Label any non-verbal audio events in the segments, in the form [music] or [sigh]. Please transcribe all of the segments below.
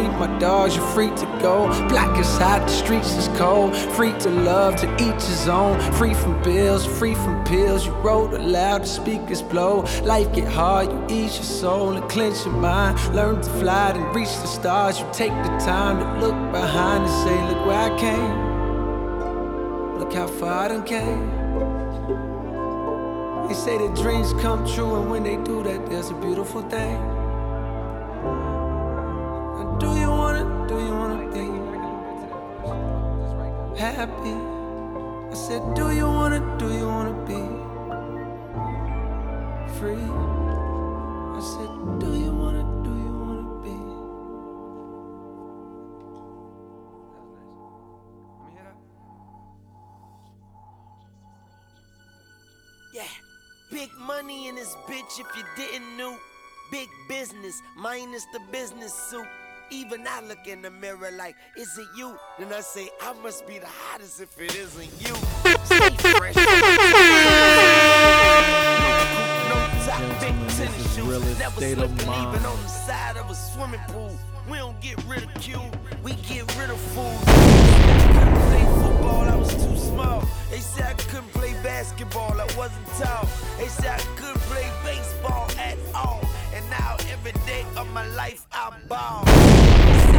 free my dogs, you're free to go. Black is hot, the streets is cold, free to love, to each his own, free from bills, free from pills. You wrote aloud, the speakers blow. Life get hard, you ease your soul and cleanse your mind. Learn to fly and reach the stars. You take the time to look behind and say, Look where I came, look how far I done came. They say that dreams come true, and when they do that, there's a beautiful thing. Happy? I said, do you wanna, do you wanna be free? I said, do you wanna, do you wanna be? Yeah, big money in this bitch if you didn't know. Big business minus the business suit. Even I look in the mirror like, is it you? Then I say, I must be the hottest if it isn't you. Stay fresh. [laughs] No top, big tennis shoes. Never state of mind. on the side of a swimming pool. We don't get ridiculed, we get rid of fools. Play football, I was too small. They said I couldn't play basketball, I wasn't tall. They said I couldn't play baseball at all. And now every day of my life I ball.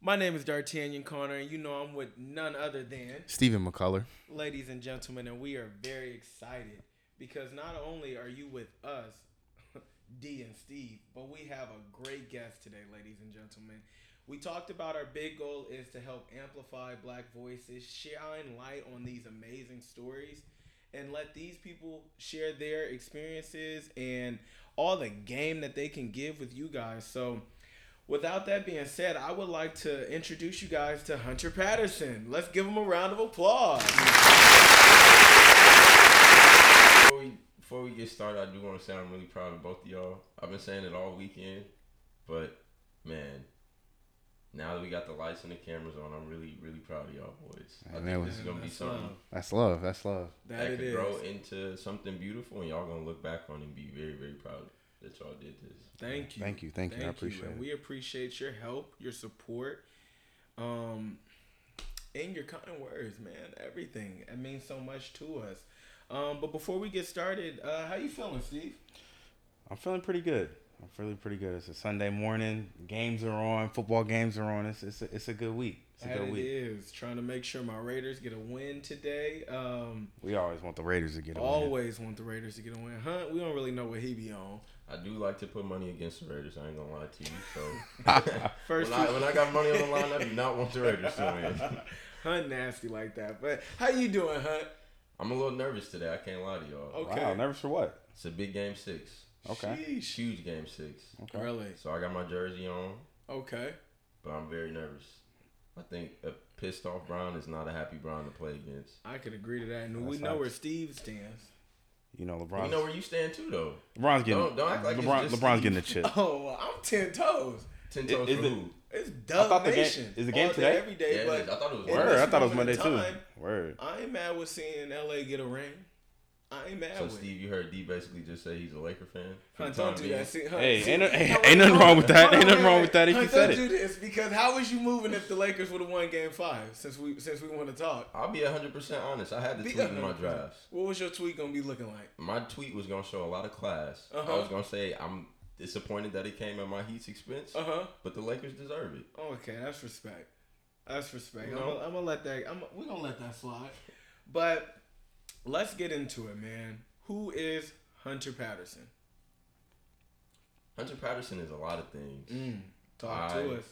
My name is D'Artagnan Connor, and you know I'm with none other than, Stephan McCullough. ladies and gentlemen, and we are very excited because not only are you with us, [laughs] D and Steve, but we have a great guest today, ladies and gentlemen. We talked about our big goal is to help amplify black voices, shine light on these amazing stories, and let these people share their experiences and all the game that they can give with you guys. So, without that being said, I would like to introduce you guys to Hunter Patterson. Let's give him a round of applause. Before we, before we get started, I do want to say I'm really proud of both of y'all. I've been saying it all weekend, but man, now that we got the lights and the cameras on, I'm really, really proud of y'all boys. I Man, think that this is gonna be That's something love. That's love. That's love. That that it could is. grow into something beautiful, and y'all gonna look back on it and be very, very proud that y'all did this. Thank you. Thank you, thank you. I appreciate and it. We appreciate your help, your support, um, and your kind words, man. Everything. It means so much to us. Um, but before we get started, uh, how you feeling, Steve? I'm feeling pretty good. I'm feeling pretty good. It's a Sunday morning. Games are on. Football games are on. It's it's a, it's a good week. It's a That good it week. is. Trying to make sure my Raiders get a win today. Um, We always want the Raiders to get a win. always want the Raiders to get a win. Hunt, we don't really know what he be on. I do like to put money against the Raiders. I ain't gonna lie to you. So [laughs] First, when, I, when I got money on the line, I do not want the Raiders to win. [laughs] Hunt nasty like that. But how you doing, Hunt? I'm a little nervous today. I can't lie to y'all. Okay. Wow, nervous for what? It's a big game six. Okay. Sheesh. Huge game six. Okay. Really? So I got my jersey on, Okay. but I'm very nervous. I think a pissed off Bron is not a happy Bron to play against. I could agree to that. And we know facts. where Steve stands. You know, LeBron. You know where you stand too, though. LeBron's getting Don't- don't act like LeBron, just LeBron's Steve. getting the chip. [laughs] Oh, well, I'm ten toes. Ten toes is for it- who? It's I Dub thought the game- is the game today? Every day, Yeah, but. I thought it was Word, I thought it was Monday in too. Word. I ain't mad with seeing LA get a ring. I ain't mad So with. it. Steve, you heard D basically just say he's a Laker fan. Hunt, don't do that. See, Hunt, Hey, see, ain't no- hey, [laughs] ain't nothing wrong with that. Ain't nothing wrong with that if you Hunt, said don't it. do this because how was you moving if the Lakers would have won Game Five? Since we since we want to talk. I'll be 100% honest. I had the Be tweet in my drafts. What was your tweet gonna be looking like? My tweet was gonna show a lot of class. Uh-huh. I was gonna say I'm disappointed that it came at my Heat's expense, Uh huh. but the Lakers deserve it. Okay, that's respect. That's respect. You I'm, gonna, I'm gonna let that. I'm, we're gonna let that slide. [laughs] But let's get into it, man. Who is Hunter Patterson? Hunter Patterson is a lot of things. Mm, talk I- to us.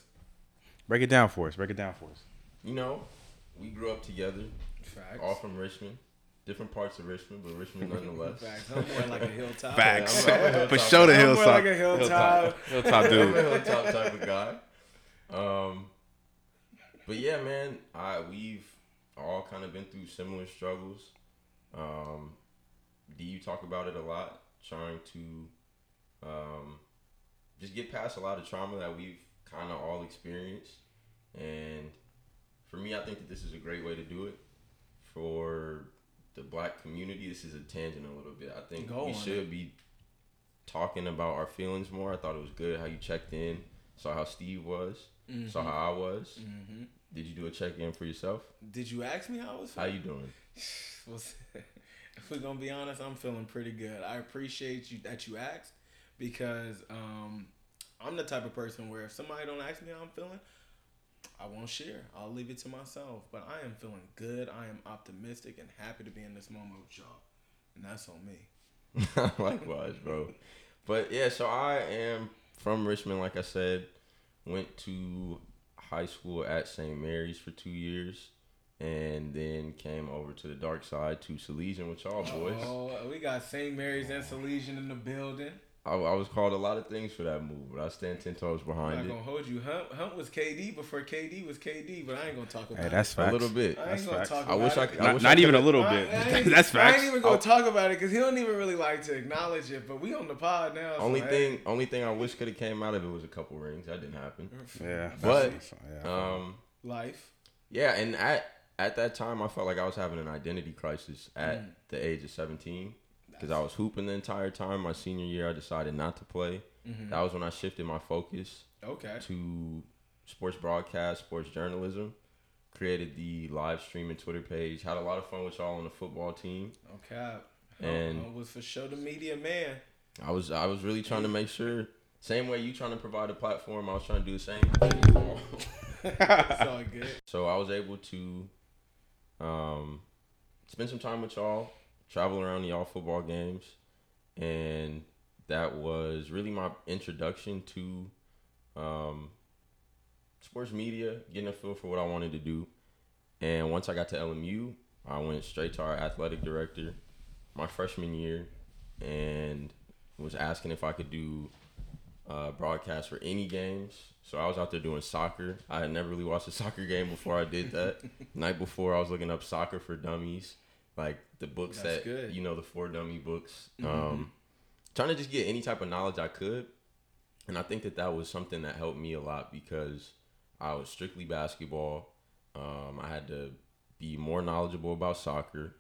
Break it down for us. Break it down for us. You know, we grew up together, Facts. all from Richmond, different parts of Richmond, but Richmond [laughs] nonetheless. Facts. I'm more like a hilltop. [laughs] Facts. I'm a- I'm a hilltop For sure the guy. I'm more like a hilltop. Hilltop [laughs] I'm a dude. hilltop type of guy. Um, but yeah, man, I we've all kind of been through similar struggles. Um, do you talk about it a lot? Trying to um, just get past a lot of trauma that we've kind of all experienced, and for me, I think that this is a great way to do it. For the black community, this is a tangent a little bit. I think Go we should be talking about our feelings more. I thought it was good how you checked in, saw how Steve was, saw how I was. hmm Did you do a check in for yourself? Did you ask me how I was How you doing? [laughs] If we're gonna be honest, I'm feeling pretty good. I appreciate you that you asked because um, I'm the type of person where if somebody don't ask me how I'm feeling, I won't share. I'll leave it to myself. But I am feeling good. I am optimistic and happy to be in this moment with y'all, and that's on me. [laughs] Likewise, bro. But yeah, so I am from Richmond, like I said. Went to high school at St. Mary's for two years, and then came over to the dark side to Salesian with y'all boys. Oh, we got St. Mary's and Salesian in the building. I, I was called a lot of things for that move, but I stand ten toes I'm behind not it. gonna hold you. Hunt, Hunt was KD before KD was KD, but I ain't gonna talk about Hey, it. that's A little bit. I ain't gonna facts. talk I about wish I it. could. I Not, wish not I even a little I- bit. [laughs] I ain't- That's I facts. ain't even gonna talk about it because he don't even really like to acknowledge it. But we on the pod now. so Only hey. thing, only thing I wish could have came out of it was a couple rings. That didn't happen. Yeah. But, yeah. Um, life. yeah, and at at that time, I felt like I was having an identity crisis at Mm. the age of seventeen because I was hooping the entire time. My senior year, I decided not to play. Mm-hmm. That was when I shifted my focus Okay. to sports broadcast, sports journalism. Created the live stream and Twitter page. Had a lot of fun with y'all on the football team. Okay. And- And was for show the media man. I was I was really trying to make sure. Same way you trying to provide a platform, I was trying to do the same. [laughs] It's all good. So I was able to um, spend some time with y'all, travel around to y'all football games, and that was really my introduction to um, sports media, getting a feel for what I wanted to do. And once I got to LMU, I went straight to our athletic director my freshman year and was asking if I could do uh, broadcast for any games. So I was out there doing soccer. I had never really watched a [laughs] soccer game before I did that. [laughs] Night before, I was looking up soccer for dummies, like the books That's that good. you know the four dummy books. Um, trying to just get any type of knowledge I could, and I think that that was something that helped me a lot because I was strictly basketball. Um, I had to be more knowledgeable about soccer.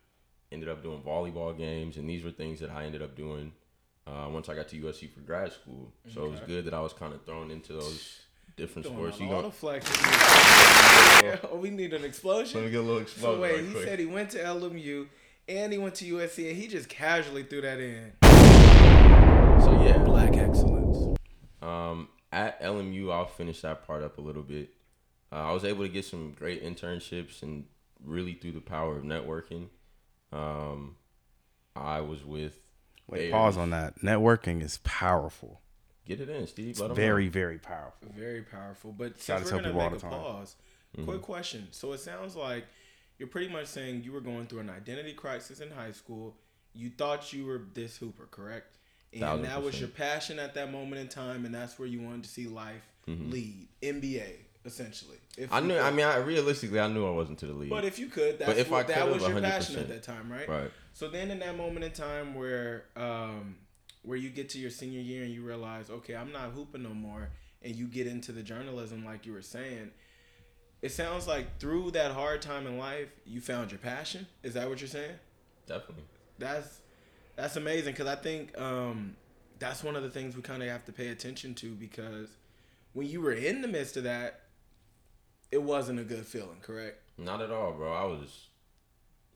Ended up doing volleyball games, and these were things that I ended up doing uh, once I got to USC for grad school. So it was good that I was kind of thrown into those different sports. all You the go, flexing. [laughs] [laughs] oh, we need an explosion. let me get a little explosion. So wait, he quick. said he went to LMU and he went to USC and he just casually threw that in. so yeah, Black excellence. Um, at LMU, I'll finish that part up a little bit. Uh, I was able to get some great internships and really through the power of networking. Um, I was with. Wait, Bears. pause on that. Networking is powerful. Get it in, Steve. It's Let 'em very, very powerful. Very powerful. But Gotta since tell we're gonna people all make a the time. pause, Mm-hmm. quick question. So it sounds like you're pretty much saying you were going through an identity crisis in high school. You thought you were this hooper, correct? And Thousand that was your passion at that moment in time, and that's where you wanted to see life Mm-hmm. lead NBA, essentially. If I knew. I mean, I, realistically, I knew I wasn't to the league. but if you could, that's if what, I that was your passion 100%. at that time, right? right. So then, in that moment in time where um, where you get to your senior year and you realize, okay, I'm not hooping no more, and you get into the journalism, like you were saying, it sounds like through that hard time in life, you found your passion. Is that what you're saying? Definitely. That's That's amazing because I think um, that's one of the things we kind of have to pay attention to because when you were in the midst of that, it wasn't a good feeling, correct? Not at all, bro. I was.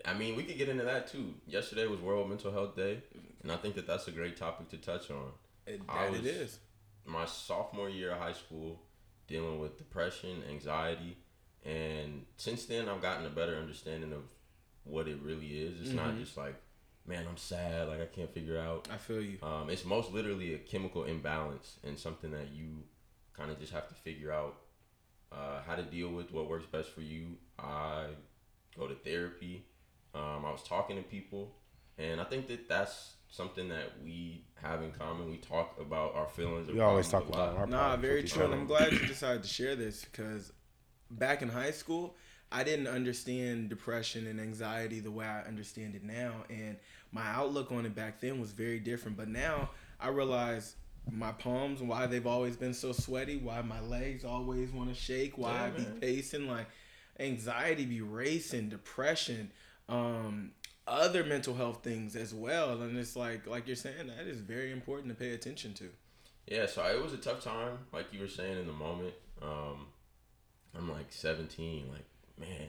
I mean, we could get into that too. Yesterday was World Mental Health Day, and I think that that's a great topic to touch on. It, that was- is. My sophomore year of high school, dealing with depression, anxiety, and since then I've gotten a better understanding of what it really is. It's not Mhm. just like, man, I'm sad, like I can't figure out. I feel you. Um, it's most literally a chemical imbalance and something that you kind of just have to figure out uh, how to deal with, what works best for you. I go to therapy. Um, I was talking to people, and I think that that's something that we have in common. We talk about our feelings. and We always talk problems a lot. about our Nah, problems very true. And. I'm glad you decided to share this because back in high school, I didn't understand depression and anxiety the way I understand it now. And my outlook on it back then was very different. But now I realize my palms, why they've always been so sweaty, why my legs always want to shake, why Yeah, I be man. pacing, like anxiety be racing, depression, um, other mental health things as well. And it's like, like you're saying, that is very important to pay attention to. Yeah, so it was a tough time, like you were saying in the moment. Um, I'm like 17, like man,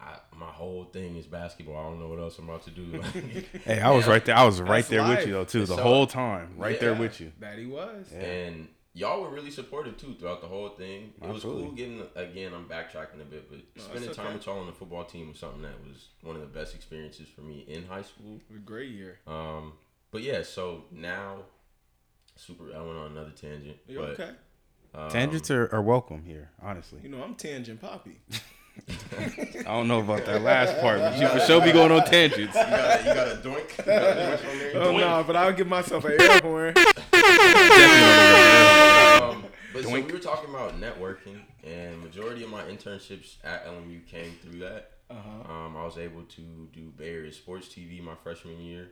I my whole thing is basketball. I don't know what else I'm about to do. [laughs] Hey, I was right there. I was right That's there life. with you though too, the So- whole time, right there with you. That he was. Yeah. and y'all were really supportive too throughout the whole thing. It was cool getting again. I'm backtracking a bit, but No, spending time okay. with y'all on the football team was something that was one of the best experiences for me in high school. A great year. Um, but yeah, so now, super. I went on another tangent. You but, okay? um, Tangents are, are welcome here, honestly. You know, I'm tangent poppy. [laughs] [laughs] I don't know about that last part, but you for sure be going on tangents. You got a, you got a doink. [laughs] You got a doink from there? Oh Doink. no, but I'll give myself an air horn. [laughs] Um, but so we were talking about networking, and majority of my internships at LMU came through that. Uh-huh. Um, I was able to do Bay Area Sports TV my freshman year.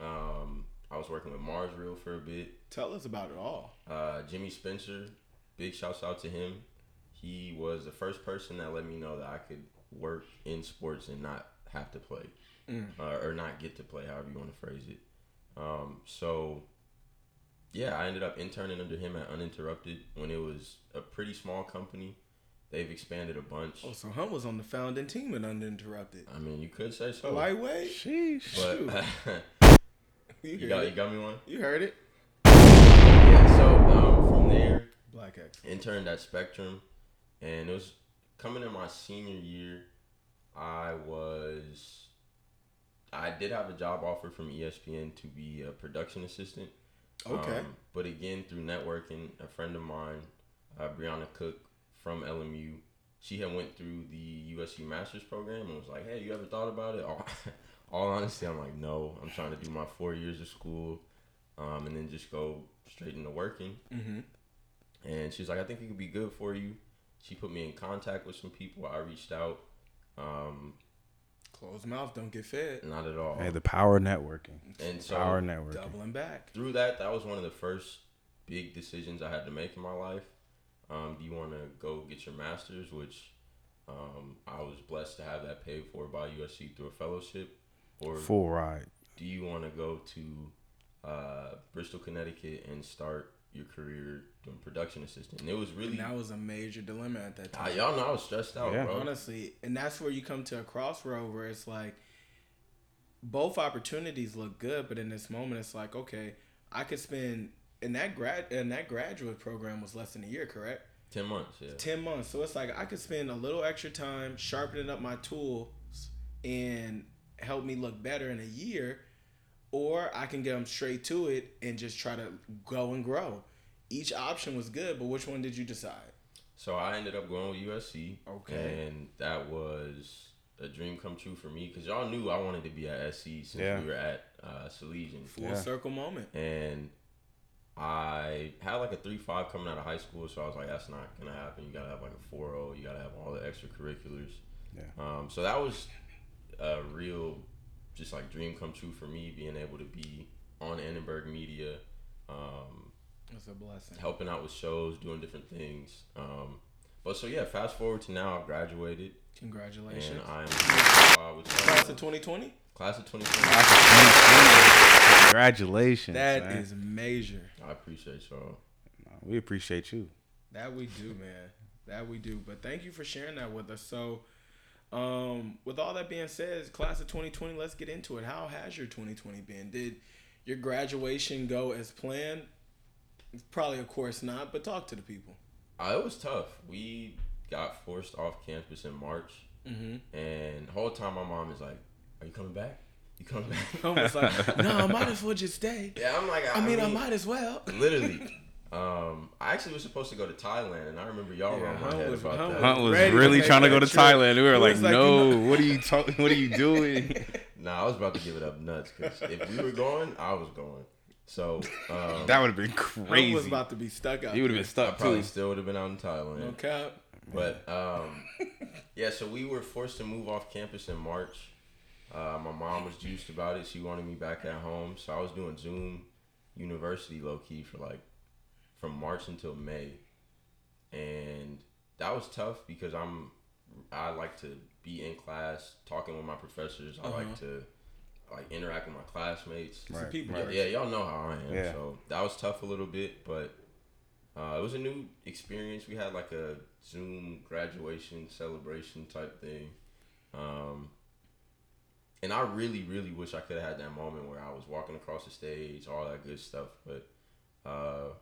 Um, I was working with Mars Reel for a bit. Tell us about it all. Uh, Jimmy Spencer, big shouts out to him. He was the first person that let me know that I could work in sports and not have to play, Mm. uh, or not get to play, however you want to phrase it. Um, so, yeah, I ended up interning under him at Uninterrupted when it was a pretty small company. They've expanded a bunch. Oh, so Hunt was on the founding team at Uninterrupted. I mean, you could say A so, lightweight. Sheesh. but [laughs] [laughs] You, you got it. you got me one. You heard it. Yeah. So um, from there, Black X. interned at Spectrum, and it was coming in my senior year. I was, I did have a job offer from ESPN to be a production assistant. Okay. Um, but again, through networking, a friend of mine, uh, Brianna Cook from LMU, she had went through the USC Masters program and was like, "Hey, you ever thought about it?" All, [laughs] all honesty, I'm like, "No, I'm trying to do my four years of school, um, and then just go straight into working." mm-hmm. And she's like, I think it could be good for you. She put me in contact with some people. I reached out. Um, Closed mouth don't get fed. not at all. Hey, the power of networking. And so Power of networking. Doubling back. through that, that was one of the first big decisions I had to make in my life. Um, do you want to go get your master's, which um, I was blessed to have that paid for by USC through a fellowship, or Full ride. do you want to go to uh, Bristol, Connecticut, and start your career doing production assistant? And it was really, And that was a major dilemma at that Ah, time. y'all know I was stressed out, Yeah. bro. Honestly, and that's where you come to a crossroad where it's like both opportunities look good, but in this moment, it's like okay, I could spend and that grad and that graduate program was less than a year, correct? Ten months, yeah. 10 months. So it's like I could spend a little extra time sharpening up my tools and help me look better in a year, or I can get them straight to it and just try to go and grow. Each option was good, but which one did you decide? So I ended up going with USC. Okay. And that was a dream come true for me because y'all knew I wanted to be at SC since Yeah. we were at uh, Salesian. Full Yeah. circle moment. And I had like a 3 5 coming out of high school, so I was like, that's not going to happen. You got to have like a 4 0, you got to have all the extracurriculars. Yeah. Um, so that was a real, just like dream come true for me, being able to be on Annenberg Media. Um, It's a blessing. helping out with shows, doing different things. Um, but so yeah, fast forward to now, I've graduated Congratulations. and I'm uh, Class of 2020? Class of 2020. Congratulations. That man. is major. I appreciate y'all. We appreciate you. That we do, man. That we do. But thank you for sharing that with us. So, um, with all that being said, class of 2020, let's get into it. How has your 2020 been? Did your graduation go as planned? Probably, of course, not. But talk to the people. Uh, it was tough. We got forced off campus in March, Mm-hmm. and the whole time my mom is like, "Are you coming back? You coming back?" [laughs] I was like, [laughs] no, I might as well just stay. yeah, I'm like, I mean, I might as well. [laughs] literally. Um, I actually was supposed to go to Thailand, and I remember y'all were on my Hunt head was- about Hunt that. was- Hunt was ready really make trying to go to trip. Thailand. We were like, like, no, you what are you talking? What are you doing? Nah, I was about to give it up nuts because if we were going, I was going. So um, [laughs] that would have been Hunt crazy. was about to be stuck out. He would have been I stuck probably too. still would have been out in Thailand. No cap. But um, [laughs] yeah, so we were forced to move off campus in March. Uh, my mom was juiced about it. She wanted me back at home, so I was doing Zoom University low key for like from March until May, and that was tough because I'm I like to be in class talking with my professors. I like to like interact with my classmates. Right, people Yeah, yeah, y'all know how I am. Yeah. So that was tough a little bit, but uh, it was a new experience. We had like a Zoom graduation celebration type thing. Um, and I really, really wish I could have had that moment where I was walking across the stage, all that good stuff. But uh,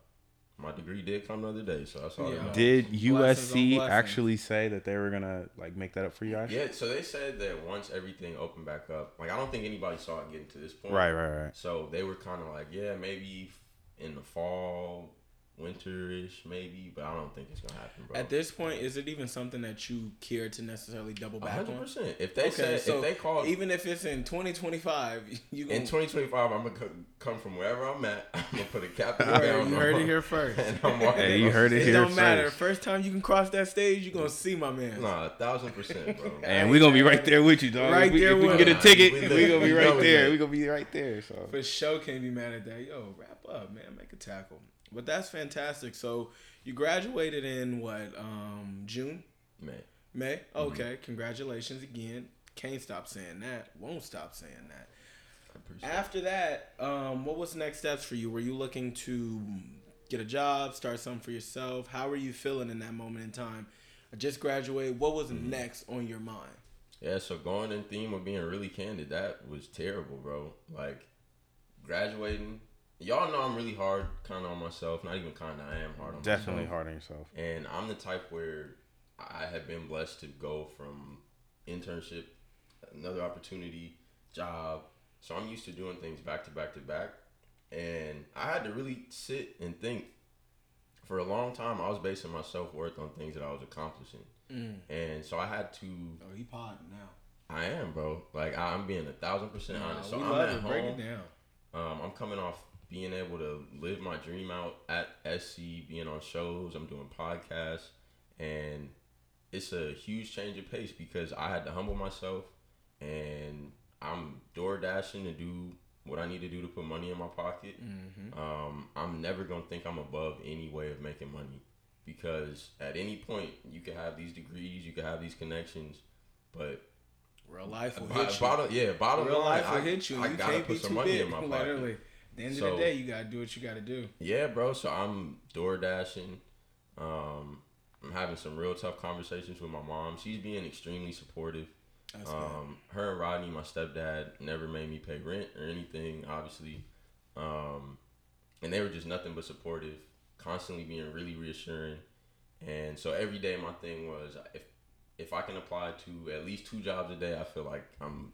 my degree did come the other day, so that's all that Yeah. matters. Did USC blessings. actually say that they were gonna like make that up for you guys? Yeah, so they said that once everything opened back up, like I don't think anybody saw it getting to this point. Right, right, right. So they were kind of like, yeah, maybe in the fall, winterish, maybe, but I don't think it's gonna happen, bro. At this point, is it even something that you care to necessarily double back hundred on? percent. If they Okay, said, so if they called even if it's in 2025, [laughs] you in gonna, 2025, I'm gonna co- come from wherever I'm at. [laughs] I'm gonna put a cap and Right, gown you on, heard it here [laughs] first. and I'm walking. Hey, you heard it it stage. here don't matter. first. First time you can cross that stage, you gonna see my man. Nah, a thousand percent, bro. And we gonna be right there with you, dog. Right if we, there if we with can get a you. ticket, We we, gonna be right there. We gonna be right there. So For sure, can't be mad at that. Yo, wrap up, man. Make a tackle. But that's fantastic. So you graduated in what? Um, June, Man, May. Mm-hmm. Okay, congratulations again. Can't stop saying that. Won't stop saying that. I appreciate. it. After that, um, what was the next steps for you? Were you looking to get a job, start something for yourself? How were you feeling in that moment in time? I just graduated. What was Mm-hmm. next on your mind? Yeah, so going in theme of being really candid, that was terrible, bro. Like graduating, y'all know I'm really hard kind of on myself. Not even kind of, I am hard on myself. definitely myself. hard on yourself. And I'm the type where I have been blessed to go from internship, another opportunity, job. So I'm used to doing things back to back to back. And I had to really sit and think. For a long time, I was basing my self worth on things that I was accomplishing. And so I had to Oh, he podding now. I am, bro. Like I'm being a thousand percent honest. So I'm love at it. Break home. it down. Um, I'm coming off being able to live my dream out at SC, being on shows. I'm doing podcasts, and it's a huge change of pace because I had to humble myself, and I'm door dashing to do what I need to do to put money in my pocket. Um, I'm never gonna think I'm above any way of making money because at any point you can have these degrees, you can have these connections, but Real life will Bo- hit you. bottom, yeah, bottom Real line, life will I, hit you. I you gotta can't put some money big. in my [laughs] pocket. Literally. At the end of the day, you gotta do what you gotta do. Yeah, bro. So I'm door dashing. Um, I'm having some real tough conversations with my mom. She's being extremely supportive. That's good. Um, her and Rodney, my stepdad, never made me pay rent or anything, obviously. Um, and they were just nothing but supportive, constantly being really reassuring. And so every day, my thing was if if I can apply to at least two jobs a day, I feel like I'm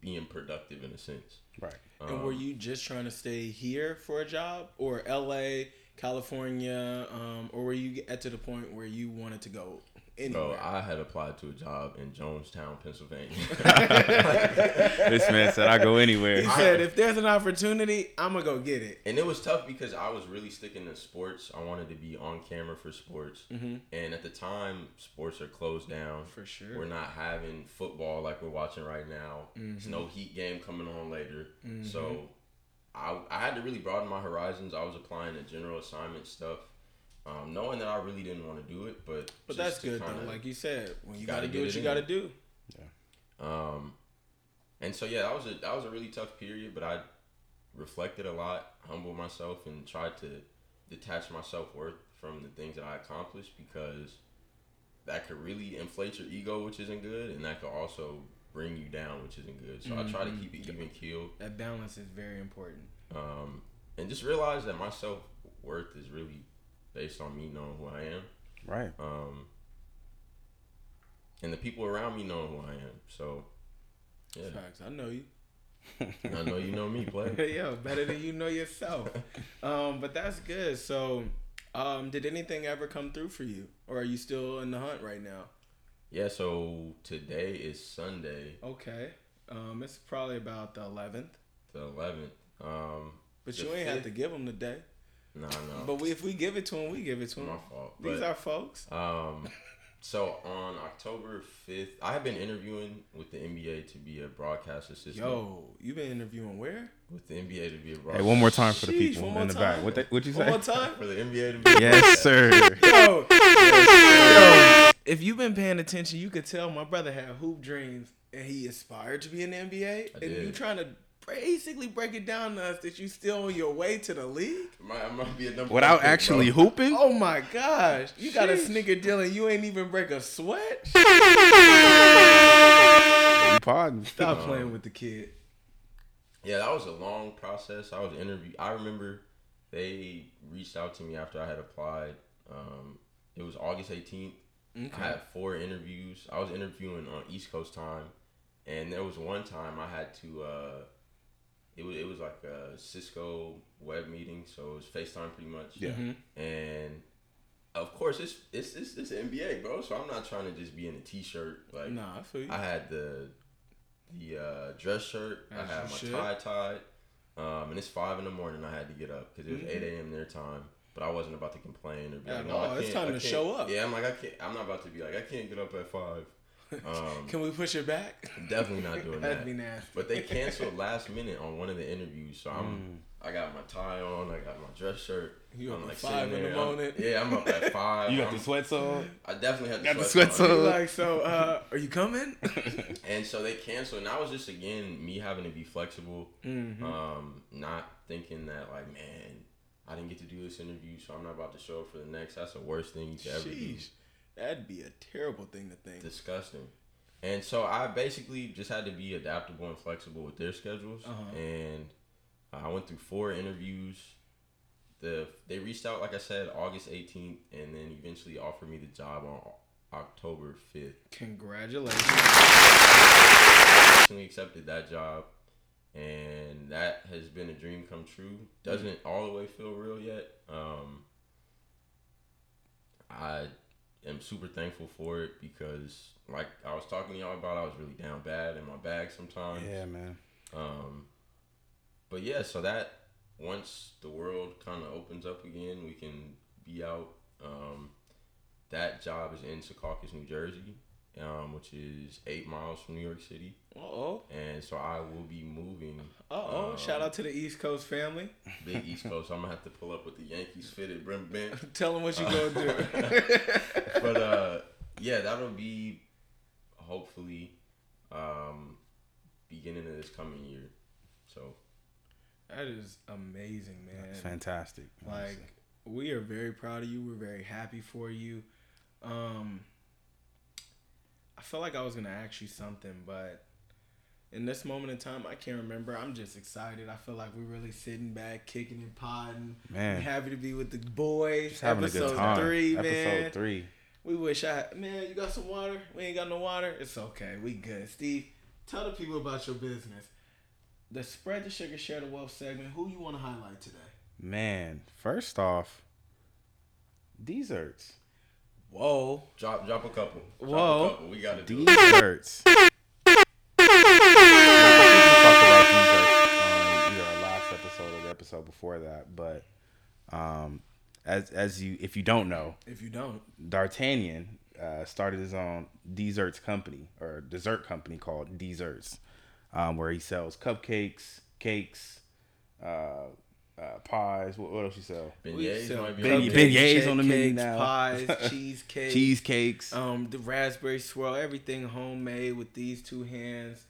being productive in a sense. Right. And were you just trying to stay here for a job, or L.A., California, um, or were you at to the point where you wanted to go Bro. I had applied to a job in Johnstown, Pennsylvania. [laughs] [laughs] This man said I go anywhere. he said, "If there's an opportunity, I'm gonna go get it." and it was tough because I was really sticking to sports. I wanted to be on camera for sports, mm-hmm. and at the time, sports are closed down. For sure. we're not having football like we're watching right now. There's no mm-hmm. Heat game coming on later, so mm-hmm. I I had to really broaden my horizons. I was applying to general assignment stuff, um, knowing that I really didn't want to do it, but But just that's good though. Like you said, when you gotta gotta, do what you in. gotta do. Yeah. Um, and so yeah, that was a that was a really tough period, but I reflected a lot, humbled myself, and tried to detach my self worth from the things that I accomplished because that could really inflate your ego, which isn't good, and that could also bring you down, which isn't good. So I try to Mhm. keep it even keeled, That balance is very important. um, and just realize that my self worth is really based on me knowing who I am, Right. um, and the people around me knowing who I am. So yeah, Facts. I know you. I know you know me, play. [laughs] yeah, better than you know yourself. [laughs] Um, but that's good. So, um, did anything ever come through for you, or are you still in the hunt right now? Yeah, so today is Sunday, Okay. Um, it's probably about the eleventh, the 11th. Um, but you ain't have to give them the day. No, no, But we, if we give it to him, we give it to my fault. These But, are folks. um, so on October 5th, I have been interviewing with the NBA to be a broadcast assistant. Yo, you've been interviewing where? With the NBA to be a Hey, broadcast one more time for the people one more in the time. back. What they, what you say? One more time. For the NBA to be a Yes, sir. Yo, yo, if you've been paying attention, you could tell my brother had hoop dreams and he aspired to be in the NBA. and did. you trying to basically break it down to us that you still on your way to the league. I might be a number Without pick, actually bro. hooping? Oh my gosh, you got a sneaker deal and you ain't even break a sweat. [laughs] Pardon. Stop playing with the kid. Yeah, that was a long process. I was interviewed. I remember they reached out to me after I had applied. Um, it was August 18th. I had four interviews. I was interviewing on East Coast time, and there was one time I had to. Uh, it was it was like a Cisco web meeting, so it was FaceTime pretty much. Yeah. And of course, it's it's it's, it's NBA, bro. So I'm not trying to just be in a t-shirt. Like Nah, I feel you. I had the the uh, dress shirt. As I had my should. tie tied. Um, and it's five in the morning. I had to get up because it was eight a.m. their time. But I wasn't about to complain or be At like, no, all. I It's can't- time I to can't- show up. Yeah, I'm like, I can't. I'm not about to be like, I can't get up at five. Um, Can we push it back? definitely not doing [laughs] That'd that. be nasty. But they canceled last minute on one of the interviews, so I'm. Mm. I got my tie on. I got my dress shirt. You I'm up at sitting five in the there, I'm- morning? yeah, I'm up at five. You got I'm- the sweats on? I definitely had the Got the sweats, sweats on. on. Like, so, uh, are you coming? [laughs] And so they canceled, and I was just again me having to be flexible, Mm-hmm. um, not thinking that like, man, I didn't get to do this interview, so I'm not about to show up for the next. That's the worst thing you could ever do. Sheesh. That'd be a terrible thing to think. Disgusting. And so I basically just had to be adaptable and flexible with their schedules, Uh-huh. and I went through four interviews. The they reached out, like I said, August 18th, and then eventually offered me the job on October 5th. Congratulations. recently accepted that job, and that has been a dream come true. Doesn't all the way feel real yet. Um, I am super thankful for it because, like I was talking to y'all about, I was really down bad in my bag sometimes. Yeah, man. Um, but yeah, so that once the world kind of opens up again, we can be out. Um, that job is in Secaucus, New Jersey, um, which is eight miles from New York City, oh. and so I will be moving. Uh oh. um, Shout out to the East Coast family. Big East Coast. I'm gonna have to pull up with the Yankees fitted brim bent. [laughs] Tell them what you gonna do. [laughs] but uh, yeah, that'll be hopefully um, beginning of this coming year. So that is amazing, man. It's fantastic. Like we are very proud of you. We're very happy for you. Um, I felt like I was gonna ask you something, but in this moment in time, I can't remember. I'm just excited. I feel like we're really sitting back, kicking and potting. Man. We're happy to be with the boys. Just having Episode a good time. three, Episode man. three. We wish I man. You got some water? We ain't got no water. It's okay. We good. Steve, tell the people about your business. The spread the sugar, share the wealth segment. Who you want to highlight today? Man, first off, desserts. Whoa. drop drop a couple. Drop Whoa. a couple. We gotta do it. Deezerts. [laughs] episode or the episode before that, but um, as as you if you don't know, If you don't, D'Artagnan uh, started his own desserts company or dessert company called Deezerts, um, where he sells cupcakes, cakes, uh, uh, pies. What, what else you sell? Beignets sell might be Ben- on beignets on the menu cakes, now. Pies, [laughs] cheesecake, Cheesecakes. um, the raspberry swirl, everything homemade with these two hands.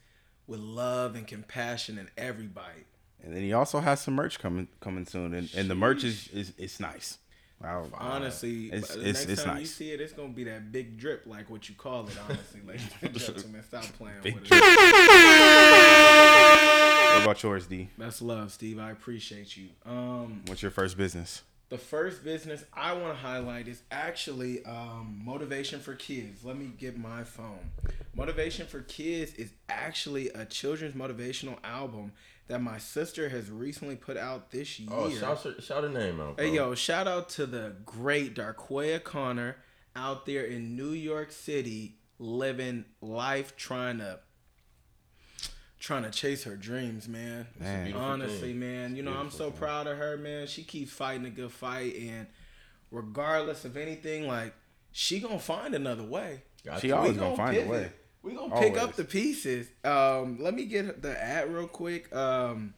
with love and compassion in every bite. And then he also has some merch coming coming soon, and, and the merch is, is it's nice. Wow. Honestly, it's the it's, next it's time you see it, it's gonna be that big drip, like what you call it. Honestly, ladies [laughs] and [laughs] gentlemen, stop playing Big with drip. it. What about yours, D? That's love, Steve. I appreciate you. Um, What's your first business? the first business I want to highlight is actually um, Motivation for Kids. Let me get my phone. Motivation for Kids is actually a children's motivational album that my sister has recently put out this oh, year. Oh, shout her, shout her name out. Bro. Hey yo, shout out to the great D'Arquoia Connor out there in New York City living life trying to trying to chase her dreams, man. Man. Honestly, thing. man, you know, I'm so thing. proud of her, man. She keeps fighting a good fight and regardless of anything, like she gonna find another way. Got She to. always We gonna find a way. We gonna pick up the pieces. Um, let me get the ad real quick. Um,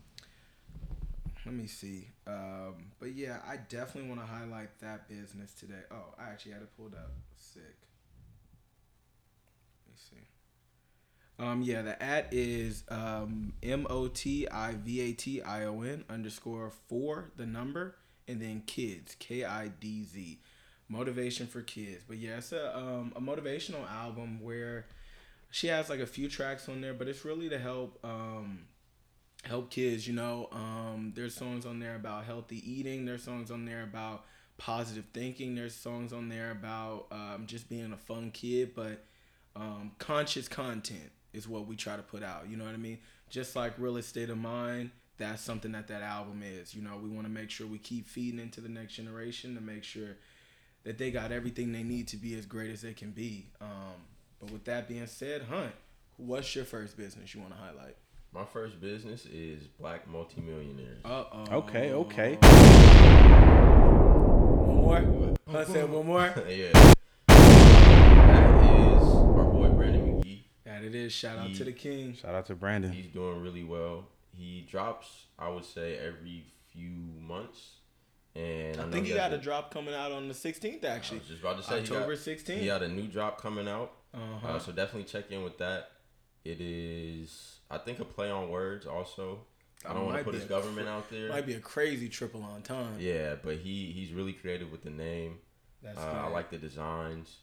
let me see. Um, but yeah, I definitely want to highlight that business today. Oh, I actually had it pulled up. Sick. Let me see. Um, yeah, the at is um, M O T I V A T I O N underscore four the number and then kids K I D Z motivation for kids. But yeah, it's a um, a motivational album where she has like a few tracks on there, but it's really to help um, help kids. You know, um, there's songs on there about healthy eating. There's songs on there about positive thinking. There's songs on there about um, just being a fun kid, but um, conscious content is what we try to put out. You know what I mean? Just like Real Estate of Mind, that's something that that album is. You know, we want to make sure we keep feeding into the next generation to make sure that they got everything they need to be as great as they can be. Um, but with that being said, Hunt, what's your first business you want to highlight? My first business is Black Multimillionaires. Uh oh. Okay, okay. One more. Hunt said one more. [laughs] yeah. That is our boy Brandon McGhee. That it is. Shout out to the king. Shout out to Brandon. He's doing really well. He drops, I would say, every few months. And I know think he has got a a- drop coming out on the 16th, I actually. was just about to say he October 16th. He got a new drop coming out. Uh-huh. Uh, so definitely check in with that. It is, I think, a play on words. Also, I don't want to put his government cra- out there. Might be a crazy triple on time. Yeah, but he he's really creative with the name. That's Uh, I like the designs.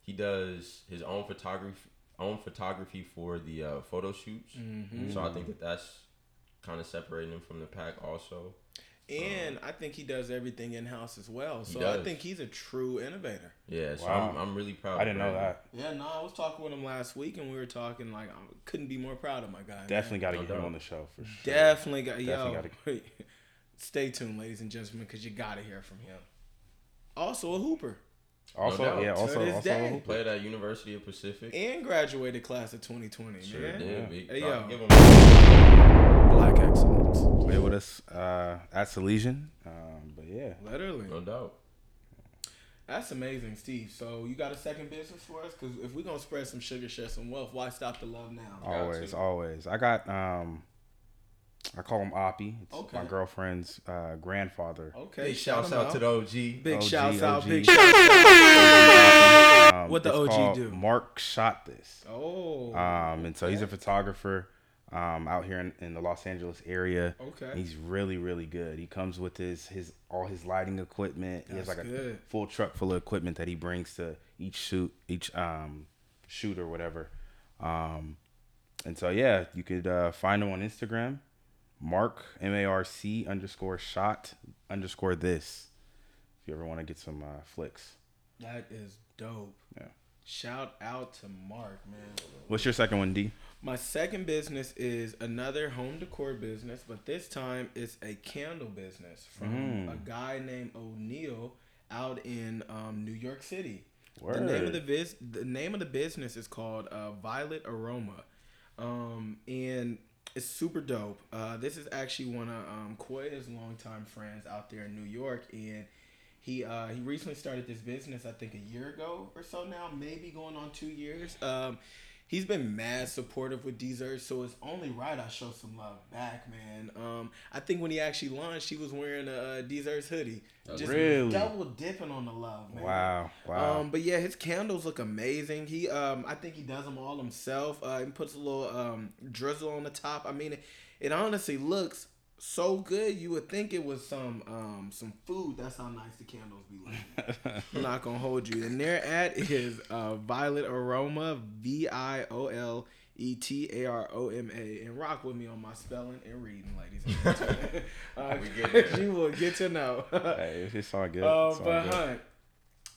He does his own photography own photography for the uh, photo shoots. Mm-hmm. So I think that that's kind of separating him from the pack. Also, And I think he does everything in house as well. So I think he's a true innovator. yeah. So Wow. I'm, I'm really proud. I didn't know that. Yeah, no, I was talking with him last week, and we were talking like I couldn't be more proud of my guy. Definitely got to get him on the show for sure. definitely got. Definitely yo, stay tuned, ladies and gentlemen, because you got to hear from him. Also a hooper Also, doubt. yeah, To also, this also. day. Played at University of Pacific. and graduated class of 2020. Sure man. did. Big Hey, yo. Give him Black excellence, Play with us uh, at Salesian. Um, but yeah, literally. no doubt. That's amazing, Steve. So you got a second business for us? Because if we're gonna spread some sugar, share some wealth, why stop the love now? always, always. I got um, I call him Oppie. It's Okay. my girlfriend's uh, grandfather. Okay, Big shout shouts him out to the OG. Big OG, shouts out, big shouts out. Um, What the OG do? Mark shot this. Oh, Um, and so he's a photographer um, out here in, in the Los Angeles area. Okay. He's really, really good. He comes with his his all his lighting equipment. he has That's like a good. full truck full of equipment that he brings to each shoot, each um, shoot or whatever. Um, and so yeah, you could uh, find him on Instagram, Marc M A R C underscore shot underscore this. If you ever want to get some uh, flicks. that is dope. Yeah. Shout out to Marc, man. What's your second one, D? My second business is another home decor business, but this time it's a candle business from Mm. a guy named Oneil out in um, New York City. The name of the vis- the name of the business is called uh, Violet Aroma, um, and it's super dope. Uh, this is actually one of um, Koya's longtime friends out there in New York, and he uh, he recently started this business. I think a year ago or so now, maybe going on two years. Um, he's been mad supportive with Deezerts, so it's only right I show some love back, man. Um, I think when he actually launched, he was wearing a uh, Deezerts' hoodie, just Really? double dipping on the love, man. Wow. Wow. Um, but yeah, his candles look amazing. He, um, I think he does them all himself. Uh, he puts a little um drizzle on the top. I mean, it, it honestly looks so good. You would think it was some um some food. That's how nice the candles be looking. [laughs] I'm not gonna hold you. And their ad is uh, Violet Aroma, V I O L E T A R O M A, and rock with me on my spelling and reading, ladies and gentlemen. [laughs] uh, We get [laughs] there. you will get to know. hey, it's all good. Uh, It's all but good. Hunt,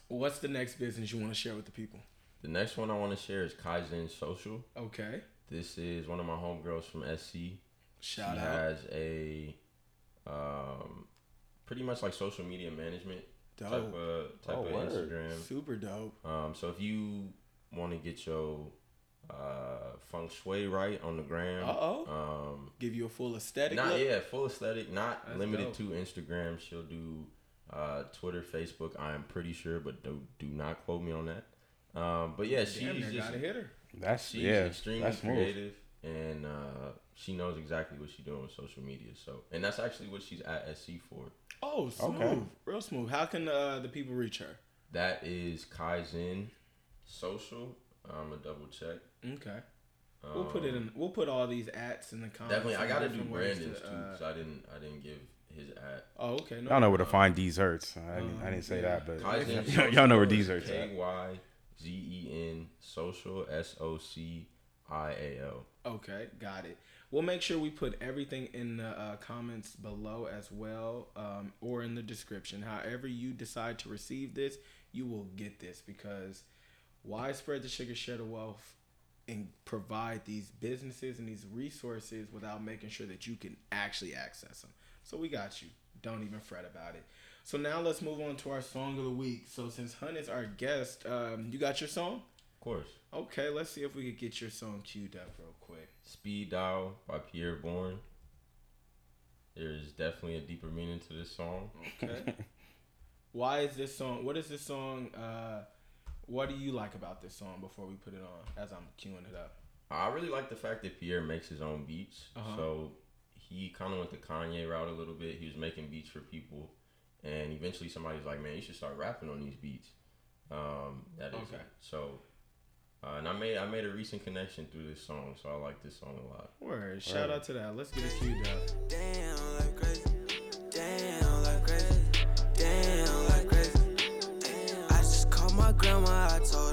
what's the next business you want to share with the people? The next one I want to share is Kyzen Social. Okay, This is one of my homegirls from SC. Shout she out. has a um, pretty much like social media management type of type Oh, of word. Instagram. Super dope. Um, so if you want to get your uh, feng shui right on the gram, Uh-oh. um, Give you a full aesthetic. not look? yeah, full aesthetic, not That's limited dope. to Instagram. She'll do uh, Twitter, Facebook. I am pretty sure, but do do not quote me on that. Um, but yeah, she's Damn, just gotta hit her. That's she's yeah. extremely That's smooth. creative and uh, she knows exactly what she's doing with social media. So, and that's actually what she's at SC for. Oh, smooth, Okay. real smooth. How can uh, the people reach her? That is Kyzen Social. I'm gonna double check. Okay, we'll put it in. We'll put all these ads in the comments. Definitely, I gotta do different Brandon's to, too, uh, because I didn't I didn't give his ad. oh, okay. No, Y'all know where to find Deezerts. I didn't, I didn't say yeah. that, but Kyzen [laughs] y'all know where Social Deezerts at. K Y Z E N Social S O C I A L. Okay, got it. We'll make sure we put everything in the uh, comments below as well, um, or in the description. However you decide to receive this, you will get this because why spread the sugar, share the wealth, and provide these businesses and these resources without making sure that you can actually access them. So we got you. Don't even fret about it. So now let's move on to our song of the week. So since Hunt is our guest, um, you got your song? Of course. Okay, let's see if we could get your song queued up real quick. Speed Dial by Pi'erre Bourne. There's definitely a deeper meaning to this song. Okay. [laughs] Why is this song? What is this song? Uh, what do you like about this song? Before we put it on, as I'm queuing it up. I really like the fact that Pierre makes his own beats. Uh-huh. So he kind of went the Kanye route a little bit. He was making beats for people, and eventually somebody's like, "Man, you should start rapping on these beats." Um, that is Okay. it. So, uh, and I made I made a recent connection through this song, so I like this song a lot. Word. Shout out to that. Let's get it queued up. Damn, like crazy. Damn, like crazy. Damn, like crazy. I just called my grandma, I told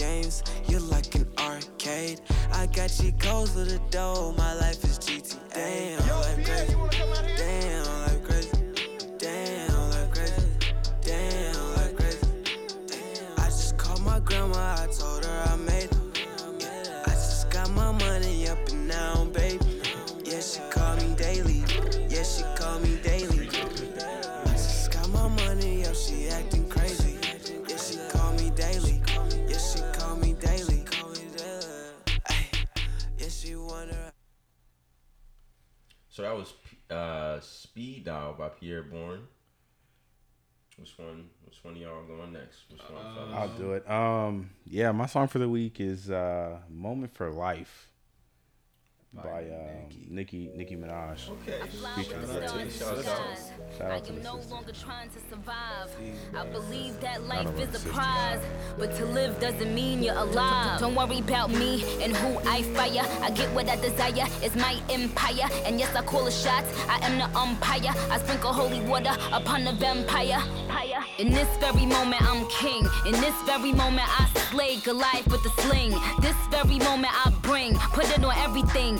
games. You're like an arcade. I got you codes for the dough. My life is GT. Damn, like Dial by Pi'erre Bourne. Which one? Which one of y'all going next? Which one? fellas? I'll do it. Um, yeah, my song for the week is uh, "Moment for Life" by um, Nicki Nicki Minaj. Okay. Featuring Shout out to you. Shout out. Shout I out to am no sister. longer trying to survive. I believe that life is a prize, but to live doesn't mean you're alive. Don't worry about me and who I fire. I get what I desire, it's my empire. And yes, I call the shots, I am the umpire. I sprinkle holy water upon the vampire. In this very moment, I'm king. In this very moment, I slay Goliath with the sling. This very moment, I bring, put it on everything.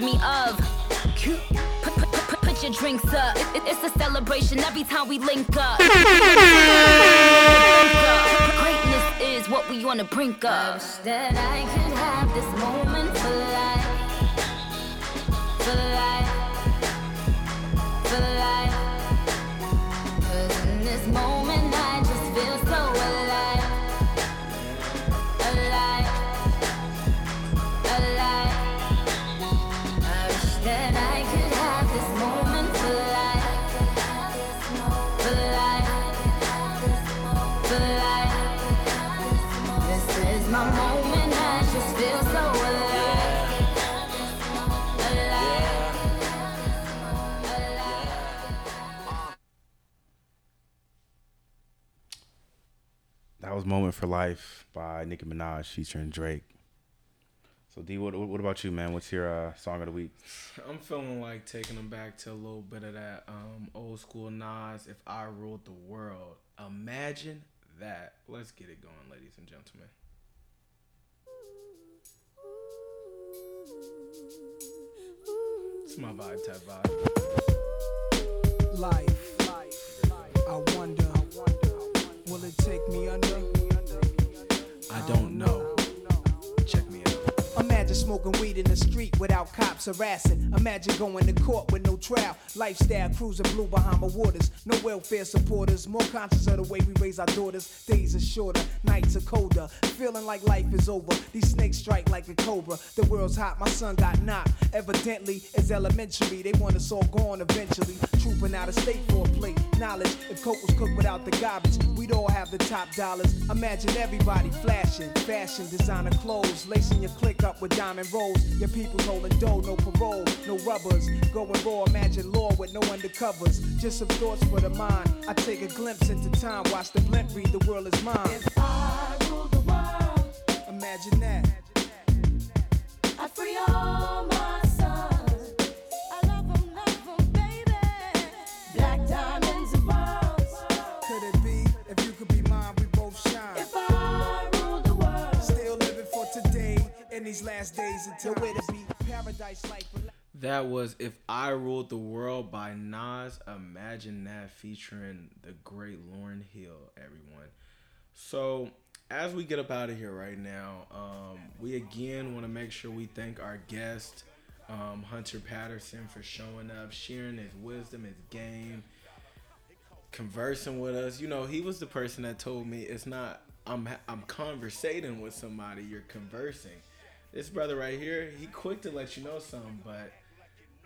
me of. Put, put, put, put your drinks up. It- it- it's a celebration every time we link up. [laughs] Greatness is what we on the brink of. That I could have this moment for life. For life. That was "Moment for Life" by Nicki Minaj featuring Drake. So D, what what about you, man? What's your uh, song of the week? I'm feeling like taking them back to a little bit of that um, old school Nas. If I ruled the world, imagine that. Let's get it going, ladies and gentlemen. It's my vibe type vibe. Life. I wonder, will it take me under? I don't know. Check me out. Imagine smoking weed in the street without cops harassing. Imagine going to court with no trial. Lifestyle cruising blue behind Bahama waters. No welfare supporters. More conscious of the way we raise our daughters. Days are shorter, nights are colder. Feeling like life is over. These snakes strike like a cobra. The world's hot, my son got knocked. Evidently, it's elementary. They want us all gone eventually. Trooping out of state for a plate. Knowledge, if coke was cooked without the garbage, we'd all have the top dollars. Imagine everybody flashing. Fashion, designer clothes. Lacing your click up with diamond rolls. Your people's holding dough, no parole, no rubbers. Going raw, imagine law with no undercovers. Just some thoughts for the mind. I take a glimpse into time, watch the blimp read, the world is mine. If I ruled the world, Imagine that. Last days until where to be. Paradise life. That was If I Ruled the World by Nas. Imagine that featuring the great Lauryn Hill, everyone. So, as we get up out of here right now, um, we again want to make sure we thank our guest, um, Hunter Patterson, for showing up, sharing his wisdom, his game, conversing with us. You know, he was the person that told me it's not I'm I'm conversating with somebody, you're conversing. This brother right here, he quick to let you know something, but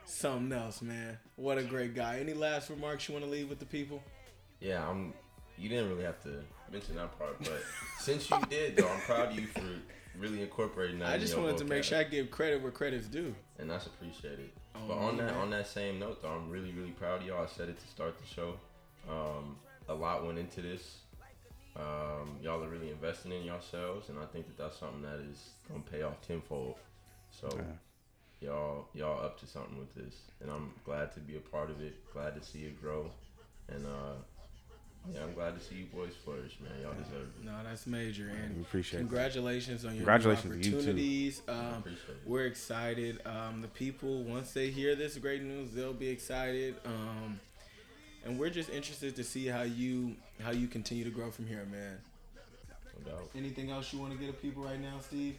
something else, man. What a great guy. Any last remarks you want to leave with the people? Yeah, I'm. You didn't really have to mention that part, but since you did, though, I'm proud of you for really incorporating that. I just wanted to make sure I give credit where credit's due. and that's appreciated. Oh, but on that on that same note, though, I'm really really proud of y'all. I said it to start the show. Um, a lot went into this. Um, y'all are really investing in yourselves, and I think that that's something that is gonna pay off tenfold. So. Y'all, y'all up to something with this, and I'm glad to be a part of it. Glad to see it grow, and uh, yeah, I'm glad to see you boys flourish, man. Y'all deserve it. No, that's major, and We appreciate it. congratulations on your Congratulations new to you, opportunities. Um, it. we're excited. Um, the people, once they hear this great news, they'll be excited. Um, and we're just interested to see how you how you continue to grow from here, man. No doubt. Anything else you want to get to people right now, Steve?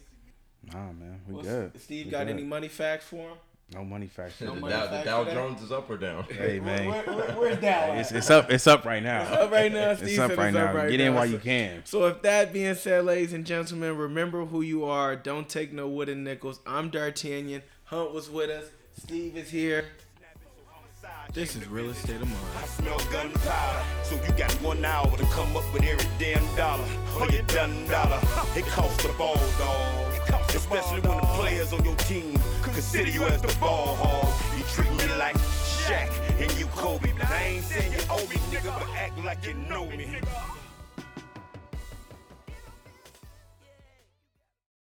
Nah, man, we What's- good. Steve We got good. any money facts for him? No money facts. No the money Dow, the Dow? Jones is up or down? Hey man, Where, where, where's Dow? it's, it's up. It's up right now. up right now. Steve It's up right it's now. up right Get in while you can. So, if that being said, ladies and gentlemen, remember who you are. Don't take no wooden nickels. I'm D'Artagnan. Hunt was with us. Steve is here. This is real estate of mine. I smell gunpowder. So you got one hour to come up with every damn dollar. Or your done dollar. It costs a ball, dog. It costs Especially when the players on your team consider you as the ball hog. You treat me like Shaq and you Kobe. I ain't saying you owe me, nigga, but act like you know me.